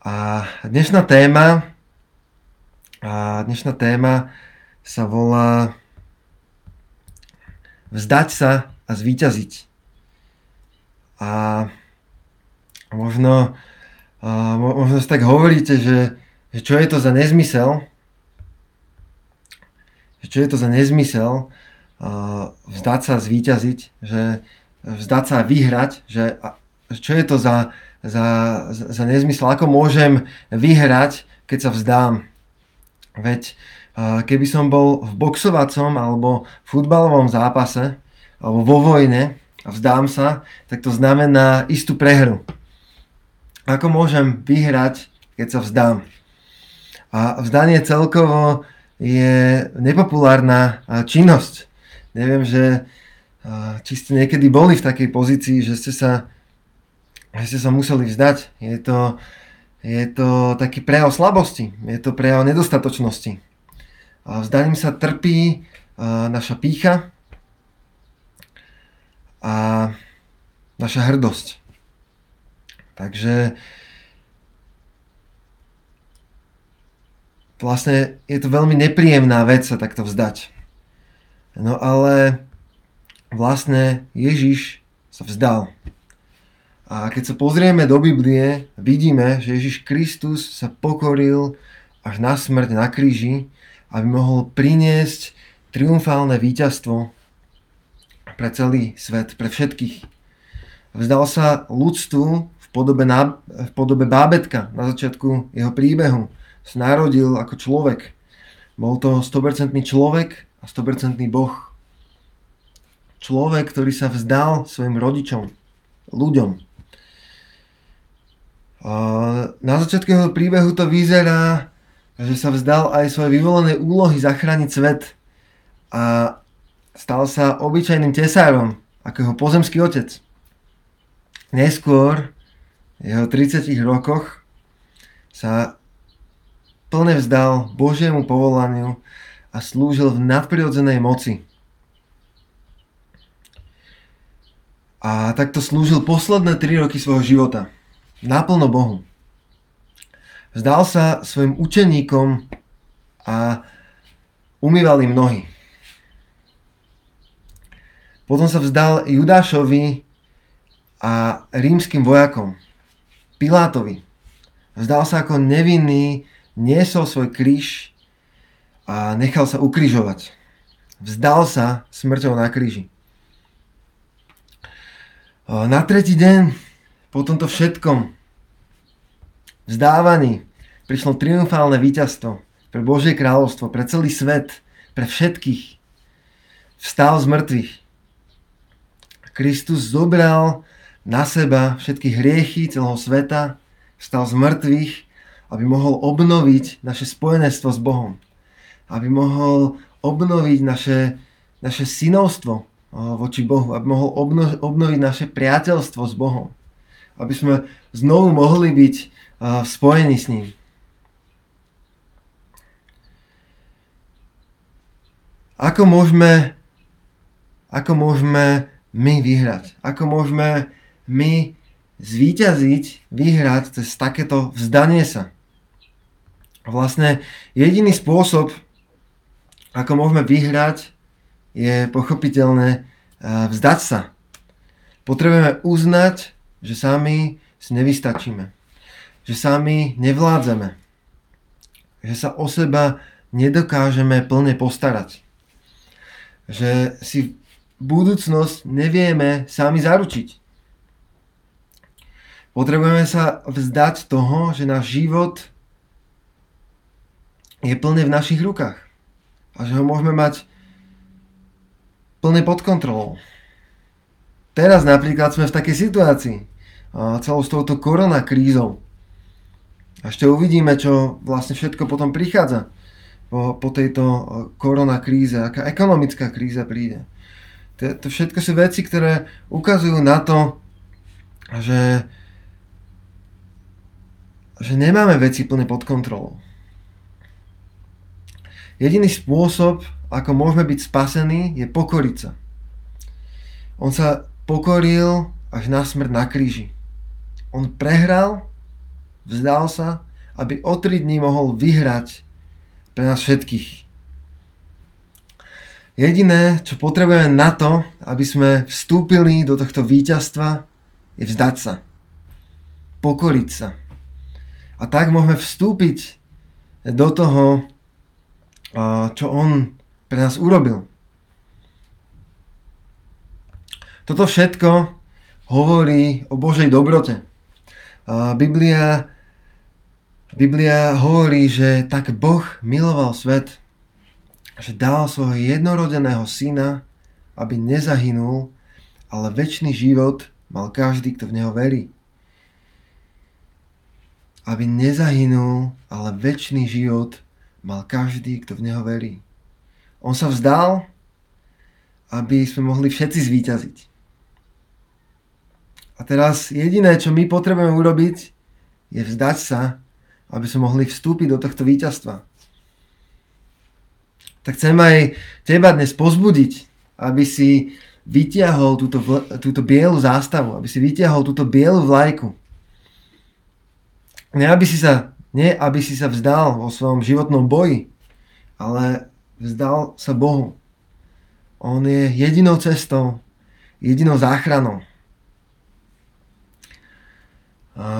A dnešná téma, a dnešná téma sa volá Vzdať sa a zvíťaziť. A možno, a možno si tak hovoríte, že, že čo je to za nezmysel, že čo je to za nezmysel vzdať sa a zvíťaziť, že vzdať sa a vyhrať, že čo je to za, za, za nezmysel, ako môžem vyhrať, keď sa vzdám. Veď keby som bol v boxovacom alebo futbalovom zápase alebo vo vojne a vzdám sa, tak to znamená istú prehru. Ako môžem vyhrať, keď sa vzdám? A vzdanie celkovo je nepopulárna činnosť. Neviem, že či ste niekedy boli v takej pozícii, že ste sa že ste sa museli vzdať. Je to, je to taký prejav slabosti, je to prejav nedostatočnosti. A vzdaním sa trpí naša pícha a naša hrdosť. Takže vlastne je to veľmi nepríjemná vec sa takto vzdať. No ale vlastne Ježiš sa vzdal. A keď sa pozrieme do Biblie, vidíme, že Ježiš Kristus sa pokoril až na smrť na kríži, aby mohol priniesť triumfálne víťazstvo pre celý svet, pre všetkých. Vzdal sa ľudstvu v podobe, na, v podobe bábetka na začiatku jeho príbehu. Sa narodil ako človek. Bol to 100% človek a 100% Boh. Človek, ktorý sa vzdal svojim rodičom, ľuďom, na začiatku jeho príbehu to vyzerá, že sa vzdal aj svoje vyvolené úlohy zachrániť svet a stal sa obyčajným tesárom, ako jeho pozemský otec. Neskôr, v jeho 30 rokoch, sa plne vzdal Božiemu povolaniu a slúžil v nadprirodzenej moci. A takto slúžil posledné 3 roky svojho života naplno Bohu. Vzdal sa svojim učeníkom a umýval im nohy. Potom sa vzdal Judášovi a rímským vojakom, Pilátovi. Vzdal sa ako nevinný, niesol svoj kríž a nechal sa ukrižovať. Vzdal sa smrťou na kríži. Na tretí deň po tomto všetkom vzdávaní prišlo triumfálne víťazstvo pre Božie kráľovstvo, pre celý svet, pre všetkých. Vstal z mŕtvych. Kristus zobral na seba všetky hriechy celého sveta, vstal z mŕtvych, aby mohol obnoviť naše spojenstvo s Bohom. Aby mohol obnoviť naše, naše synovstvo voči Bohu, aby mohol obnoviť naše priateľstvo s Bohom aby sme znovu mohli byť spojení s ním. Ako môžeme, ako môžeme my vyhrať? Ako môžeme my zvíťaziť, vyhrať cez takéto vzdanie sa? Vlastne jediný spôsob, ako môžeme vyhrať, je pochopiteľné vzdať sa. Potrebujeme uznať že sami si nevystačíme. Že sami nevládzeme. Že sa o seba nedokážeme plne postarať. Že si budúcnosť nevieme sami zaručiť. Potrebujeme sa vzdať toho, že náš život je plne v našich rukách. A že ho môžeme mať plne pod kontrolou. Teraz napríklad sme v takej situácii, celou s touto korona krízou. A ešte uvidíme, čo vlastne všetko potom prichádza po, po tejto korona kríze, aká ekonomická kríza príde. To, to všetko sú veci, ktoré ukazujú na to, že, že nemáme veci plne pod kontrolou. Jediný spôsob, ako môžeme byť spasení, je pokoriť sa. On sa pokoril až na smrť na kríži. On prehral vzdal sa, aby o tri dní mohol vyhrať pre nás všetkých. Jediné, čo potrebujeme na to, aby sme vstúpili do tohto víťazstva, je vzdať sa. Pokoriť sa. A tak môžeme vstúpiť do toho, čo on pre nás urobil. Toto všetko hovorí o Božej dobrote. Biblia, Biblia hovorí, že tak Boh miloval svet, že dal svojho jednorodeného syna, aby nezahynul, ale väčší život mal každý, kto v neho verí. Aby nezahynul, ale väčší život mal každý, kto v neho verí. On sa vzdal, aby sme mohli všetci zvíťaziť. A teraz jediné, čo my potrebujeme urobiť, je vzdať sa, aby sme mohli vstúpiť do tohto víťazstva tak chcem aj teba dnes pozbudiť, aby si vytiahol túto, túto bielu zástavu, aby si vytiahol túto bielu vlajku. Nie aby, si sa, nie aby si sa vzdal vo svojom životnom boji, ale vzdal sa Bohu. On je jedinou cestou, jedinou záchranou.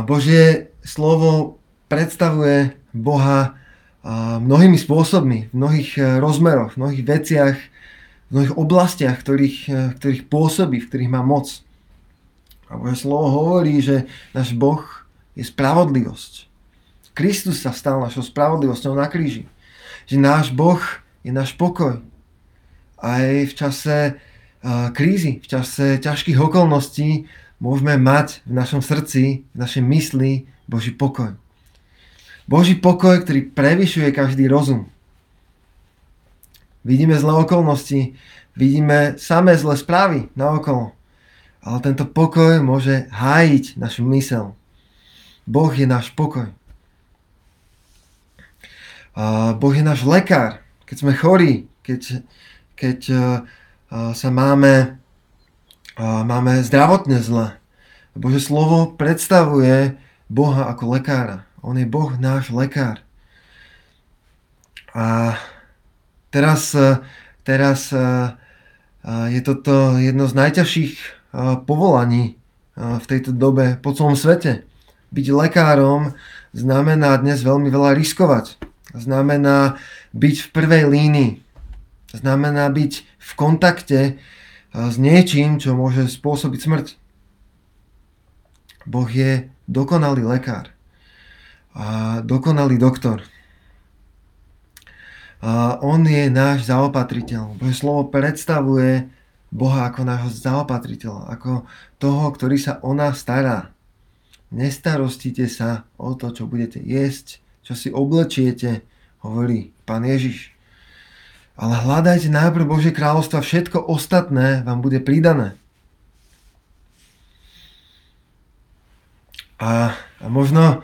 Božie slovo predstavuje Boha mnohými spôsobmi, v mnohých e, rozmeroch, v mnohých veciach, v mnohých oblastiach, ktorých, e, ktorých pôsobí, v ktorých má moc. A Bože slovo hovorí, že náš Boh je spravodlivosť. Kristus sa stal našou spravodlivosťou na kríži. Že náš Boh je náš pokoj. Aj v čase uh, krízy, v čase ťažkých okolností môžeme mať v našom srdci, v našej mysli Boží pokoj. Boží pokoj, ktorý prevyšuje každý rozum. Vidíme zlé okolnosti, vidíme samé zlé správy na okolo. Ale tento pokoj môže hájiť našu mysel. Boh je náš pokoj. Boh je náš lekár. Keď sme chorí, keď, keď sa máme, máme zdravotne zle. Bože slovo predstavuje Boha ako lekára. On je Boh náš lekár. A teraz, e, teraz e, e, je toto jedno z najťažších povolaní v tejto dobe po celom svete. Byť lekárom znamená dnes veľmi veľa riskovať. Znamená byť v prvej línii. Znamená byť v kontakte s niečím, čo môže spôsobiť smrť. Boh je dokonalý lekár a dokonalý doktor. A on je náš zaopatriteľ. Bože slovo predstavuje Boha ako nášho zaopatriteľa, ako toho, ktorý sa o nás stará. Nestarostite sa o to, čo budete jesť, čo si oblečiete, hovorí pán Ježiš. Ale hľadajte najprv Božie kráľovstvo a všetko ostatné vám bude pridané. A, a možno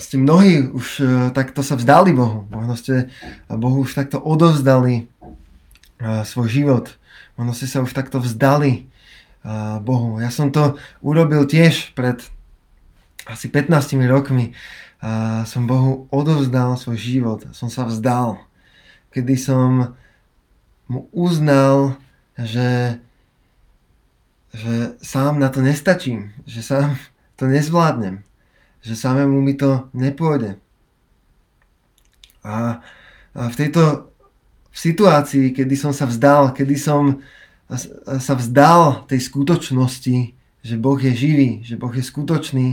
ste mnohí už e, takto sa vzdali Bohu. Možno ste Bohu už takto odovzdali e, svoj život. Možno ste sa už takto vzdali e, Bohu. Ja som to urobil tiež pred asi 15 rokmi. Som Bohu odovzdal svoj život. Som sa vzdal. Kedy som mu uznal, že, že sám na to nestačím. Že sám to nezvládnem že samému mi to nepôjde. A, a v tejto v situácii, kedy som sa vzdal, kedy som sa vzdal tej skutočnosti, že Boh je živý, že Boh je skutočný,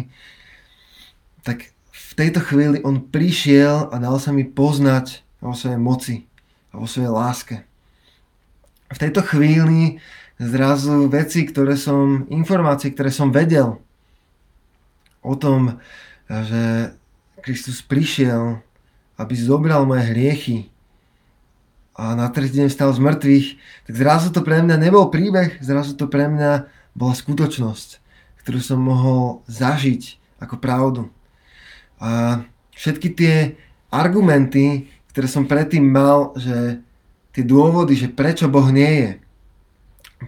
tak v tejto chvíli on prišiel a dal sa mi poznať vo svojej moci a vo svojej láske. V tejto chvíli zrazu veci, ktoré som, informácie, ktoré som vedel, o tom, že Kristus prišiel, aby zobral moje hriechy a na tretí deň vstal z mŕtvych, tak zrazu to pre mňa nebol príbeh, zrazu to pre mňa bola skutočnosť, ktorú som mohol zažiť ako pravdu. A všetky tie argumenty, ktoré som predtým mal, že tie dôvody, že prečo Boh nie je,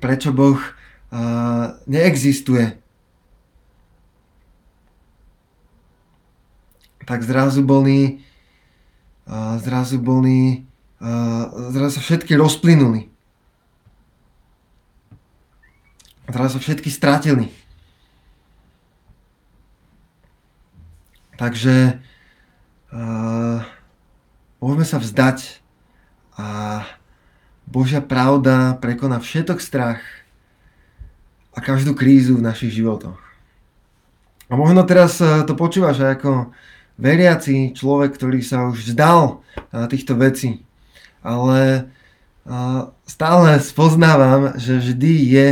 prečo Boh uh, neexistuje, tak zrazu boli, zrazu boli, zrazu sa všetky rozplynuli. Zrazu sa všetky stratili. Takže uh, môžeme sa vzdať a Božia pravda prekoná všetok strach a každú krízu v našich životoch. A možno teraz e, to počúvaš ako veriaci človek, ktorý sa už vzdal e, týchto vecí. Ale e, stále spoznávam, že vždy je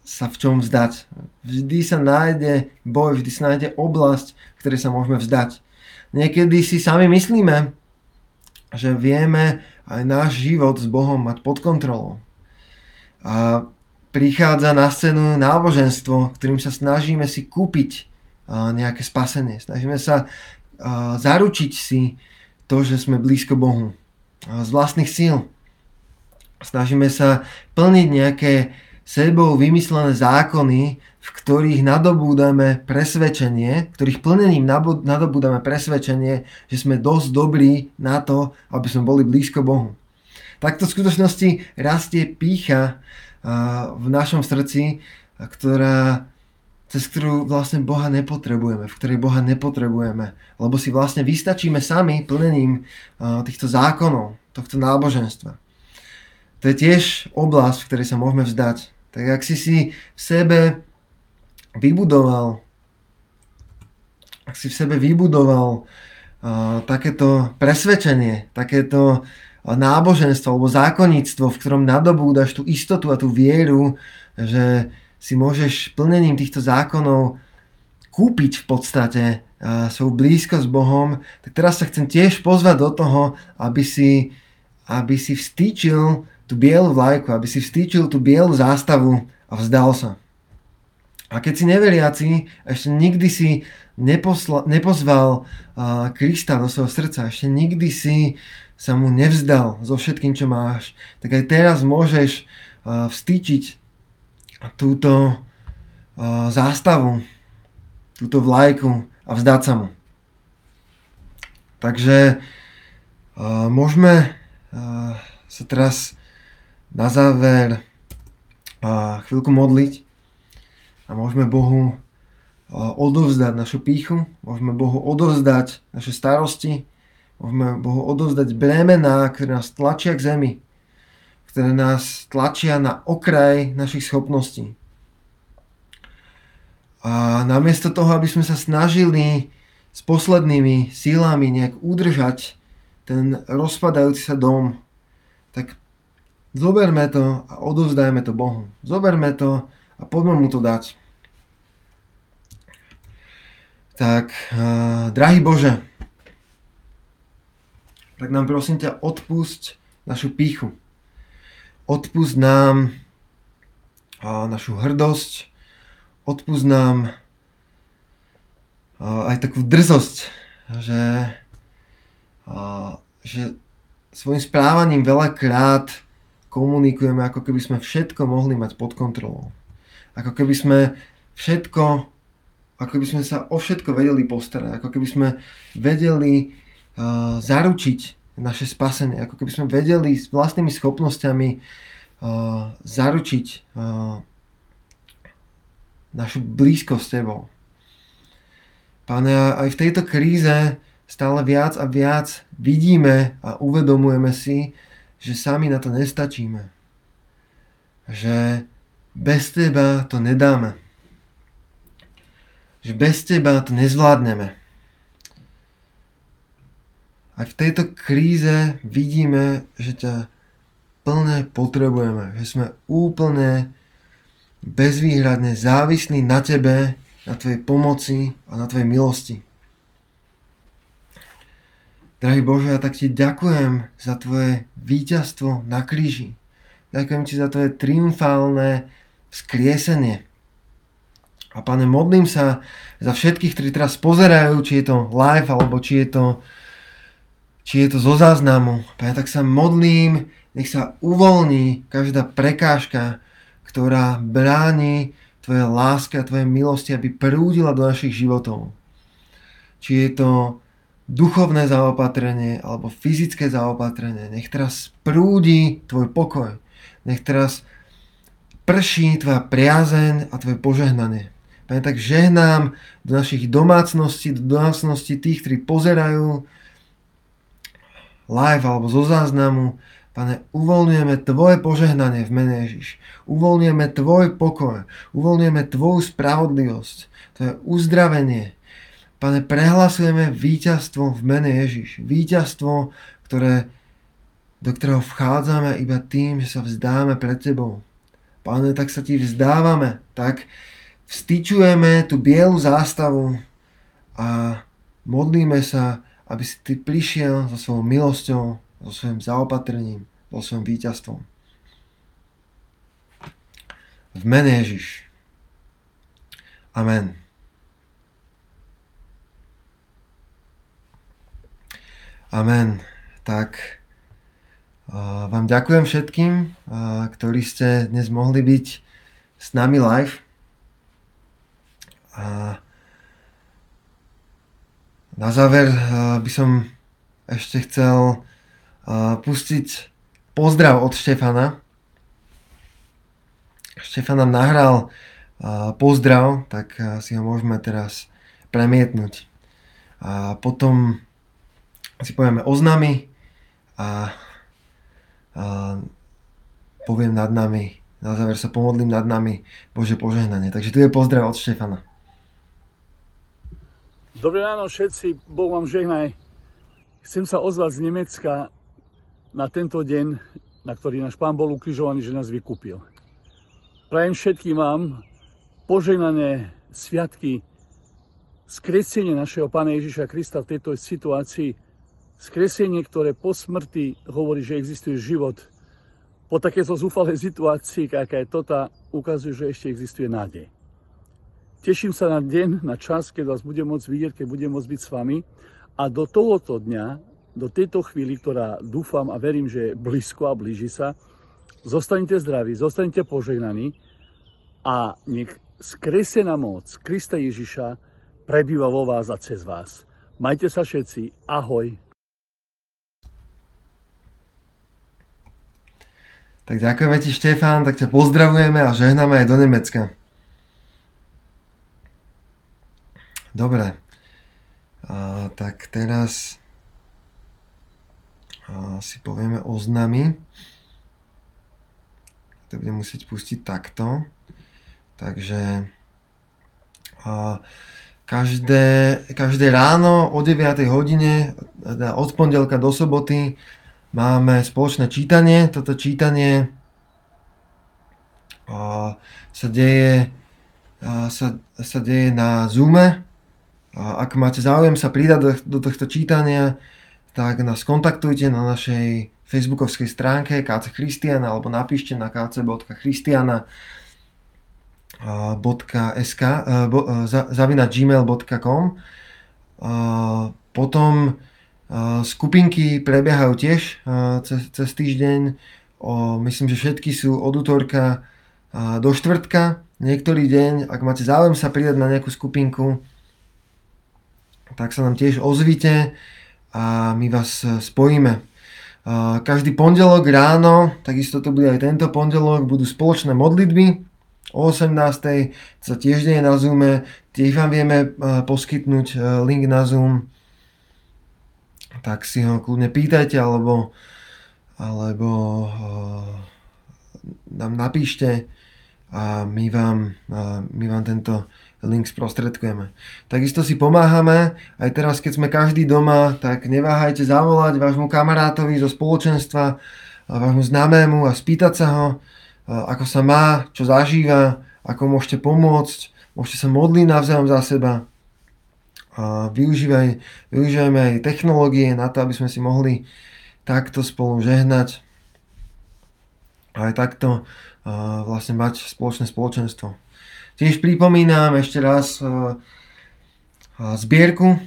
sa v čom vzdať. Vždy sa nájde boj, vždy sa nájde oblasť, v ktorej sa môžeme vzdať. Niekedy si sami myslíme, že vieme aj náš život s Bohom mať pod kontrolou. A prichádza na scénu náboženstvo, ktorým sa snažíme si kúpiť nejaké spasenie. Snažíme sa zaručiť si to, že sme blízko Bohu. Z vlastných síl. Snažíme sa plniť nejaké sebou vymyslené zákony, v ktorých nadobúdame presvedčenie, ktorých plnením nadobúdame presvedčenie, že sme dosť dobrí na to, aby sme boli blízko Bohu. Takto v skutočnosti rastie pícha v našom srdci, ktorá, cez ktorú vlastne Boha nepotrebujeme, v ktorej Boha nepotrebujeme, lebo si vlastne vystačíme sami plnením týchto zákonov, tohto náboženstva. To je tiež oblasť, v ktorej sa môžeme vzdať. Tak ak si si v sebe vybudoval ak si v sebe vybudoval uh, takéto presvedčenie, takéto náboženstvo alebo zákonníctvo, v ktorom nadobúdaš tú istotu a tú vieru, že si môžeš plnením týchto zákonov kúpiť v podstate svoju blízkosť s Bohom, tak teraz sa chcem tiež pozvať do toho, aby si, aby si vstýčil tú bielu vlajku, aby si vstýčil tú bielu zástavu a vzdal sa. A keď si neveriaci, ešte nikdy si neposla, nepozval uh, Krista do svojho srdca, ešte nikdy si sa mu nevzdal so všetkým, čo máš, tak aj teraz môžeš uh, vstýčiť túto uh, zástavu, túto vlajku a vzdať sa mu. Takže uh, môžeme uh, sa teraz na záver uh, chvíľku modliť a môžeme Bohu odovzdať našu píchu, môžeme Bohu odovzdať naše starosti, Môžeme Bohu odovzdať bremená, ktoré nás tlačia k zemi, ktoré nás tlačia na okraj našich schopností. A namiesto toho, aby sme sa snažili s poslednými sílami nejak udržať ten rozpadajúci sa dom, tak zoberme to a odovzdajme to Bohu. Zoberme to a poďme mu to dať. Tak, uh, drahý Bože, tak nám prosím ťa odpusť našu píchu. Odpusť nám našu hrdosť, odpusť nám aj takú drzosť, že, že svojim správaním veľakrát komunikujeme, ako keby sme všetko mohli mať pod kontrolou. Ako keby sme všetko, ako keby sme sa o všetko vedeli postarať, ako keby sme vedeli uh, zaručiť naše spasenie, ako keby sme vedeli s vlastnými schopnosťami uh, zaručiť uh, našu blízkosť s Tebou. Pane, aj v tejto kríze stále viac a viac vidíme a uvedomujeme si, že sami na to nestačíme. Že bez Teba to nedáme. Že bez Teba to nezvládneme. Aj v tejto kríze vidíme, že ťa plne potrebujeme, že sme úplne bezvýhradne závislí na Tebe, na Tvojej pomoci a na Tvojej milosti. Drahý Bože, ja tak Ti ďakujem za Tvoje víťazstvo na kríži. Ďakujem Ti za Tvoje triumfálne vzkriesenie. A Pane, modlím sa za všetkých, ktorí teraz pozerajú, či je to live, alebo či je to či je to zo záznamu. Ja tak sa modlím, nech sa uvoľní každá prekážka, ktorá bráni Tvoje láska a Tvoje milosti, aby prúdila do našich životov. či je to duchovné zaopatrenie alebo fyzické zaopatrenie. Nech teraz prúdi tvoj pokoj. Nech teraz prší tvoja priazeň a tvoje požehnanie. Pane, tak žehnám do našich domácností, do domácností tých, ktorí pozerajú live alebo zo záznamu. Pane, uvoľňujeme Tvoje požehnanie v mene Ježiš. Uvoľňujeme Tvoj pokoj. Uvoľňujeme Tvoju spravodlivosť. Tvoje uzdravenie. Pane, prehlasujeme víťazstvo v mene Ježiš. Víťazstvo, ktoré, do ktorého vchádzame iba tým, že sa vzdáme pred Tebou. Pane, tak sa Ti vzdávame. Tak vstyčujeme tú bielu zástavu a modlíme sa, aby si Ty prišiel so svojou milosťou, so svojím zaopatrením, so svojím víťazstvom. V mene Ježiš. Amen. Amen. Tak vám ďakujem všetkým, ktorí ste dnes mohli byť s nami live. A na záver by som ešte chcel pustiť pozdrav od Štefana. Štefan nám nahral pozdrav, tak si ho môžeme teraz premietnúť. A potom si povieme oznamy a, a poviem nad nami, na záver sa pomodlím nad nami Bože požehnanie. Takže tu je pozdrav od Štefana. Dobré ráno všetci, Boh vám žehnaj. Chcem sa ozvať z Nemecka na tento deň, na ktorý náš Pán bol ukrižovaný, že nás vykúpil. Prajem všetkým vám požehnané sviatky, skresenie našeho Pána Ježiša Krista v tejto situácii, skresenie, ktoré po smrti hovorí, že existuje život. Po takéto zúfalej situácii, aká je toto, ukazuje, že ešte existuje nádej. Teším sa na deň, na čas, keď vás budem môcť vidieť, keď budem môcť byť s vami. A do tohoto dňa do tejto chvíli, ktorá dúfam a verím, že je blízko a blíži sa, zostanete zdraví, zostanete požehnaní a nech skresená moc Krista Ježiša prebýva vo vás a cez vás. Majte sa všetci. Ahoj. Tak ďakujeme ti Štefán, tak ťa pozdravujeme a žehname aj do Nemecka. Dobre. A, tak teraz si povieme oznamy. To budem musieť pustiť takto. Takže a každé, každé ráno o 9 hodine, teda od pondelka do soboty, máme spoločné čítanie. Toto čítanie sa deje, sa, sa deje na Zoome. Ak máte záujem sa pridať do, tohto čítania, tak nás kontaktujte na našej facebookovskej stránke KC Christiana alebo napíšte na kc.christiana.sk zavina gmail.com Potom skupinky prebiehajú tiež cez, cez týždeň. Myslím, že všetky sú od útorka do štvrtka. Niektorý deň, ak máte záujem sa pridať na nejakú skupinku, tak sa nám tiež ozvite a my vás e, spojíme. Každý pondelok ráno, takisto to bude aj tento pondelok, budú spoločné modlitby. O 18. sa tiež deje na Zoome, tiež vám vieme e, poskytnúť e, link na Zoom. Tak si ho kľudne pýtajte, alebo, alebo nám napíšte a my vám, my vám tento link sprostredkujeme. Takisto si pomáhame, aj teraz keď sme každý doma, tak neváhajte zavolať vášmu kamarátovi zo spoločenstva, vášmu známému a spýtať sa ho, ako sa má, čo zažíva, ako môžete pomôcť, môžete sa modliť navzájom za seba. Využívaj, využívajme aj technológie na to, aby sme si mohli takto spolu žehnať a aj takto vlastne mať spoločné spoločenstvo. Tiež pripomínam ešte raz zbierku.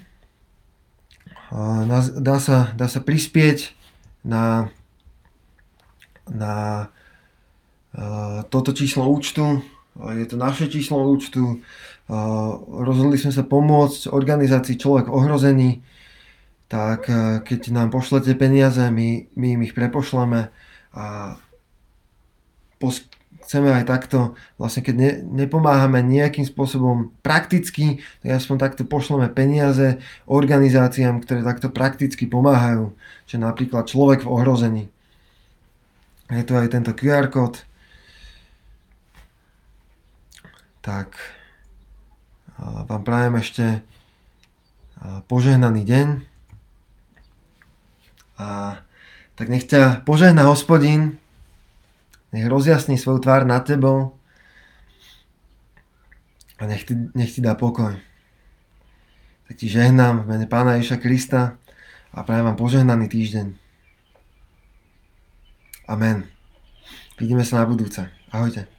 Dá sa, dá sa prispieť na, na toto číslo účtu. Je to naše číslo účtu rozhodli sme sa pomôcť organizácii Človek v ohrození, tak keď nám pošlete peniaze, my, my im ich prepošleme a pos- chceme aj takto, vlastne keď ne, nepomáhame nejakým spôsobom prakticky, tak aspoň takto pošleme peniaze organizáciám, ktoré takto prakticky pomáhajú, čo napríklad človek v ohrození. Je tu aj tento QR kód. Tak vám prajem ešte požehnaný deň. A tak nech ťa požehná hospodín, nech rozjasní svoju tvár nad tebou a nech ti, nech ti dá pokoj. Tak ti žehnám v mene Pána Ježa Krista a prajem vám požehnaný týždeň. Amen. Vidíme sa na budúce. Ahojte.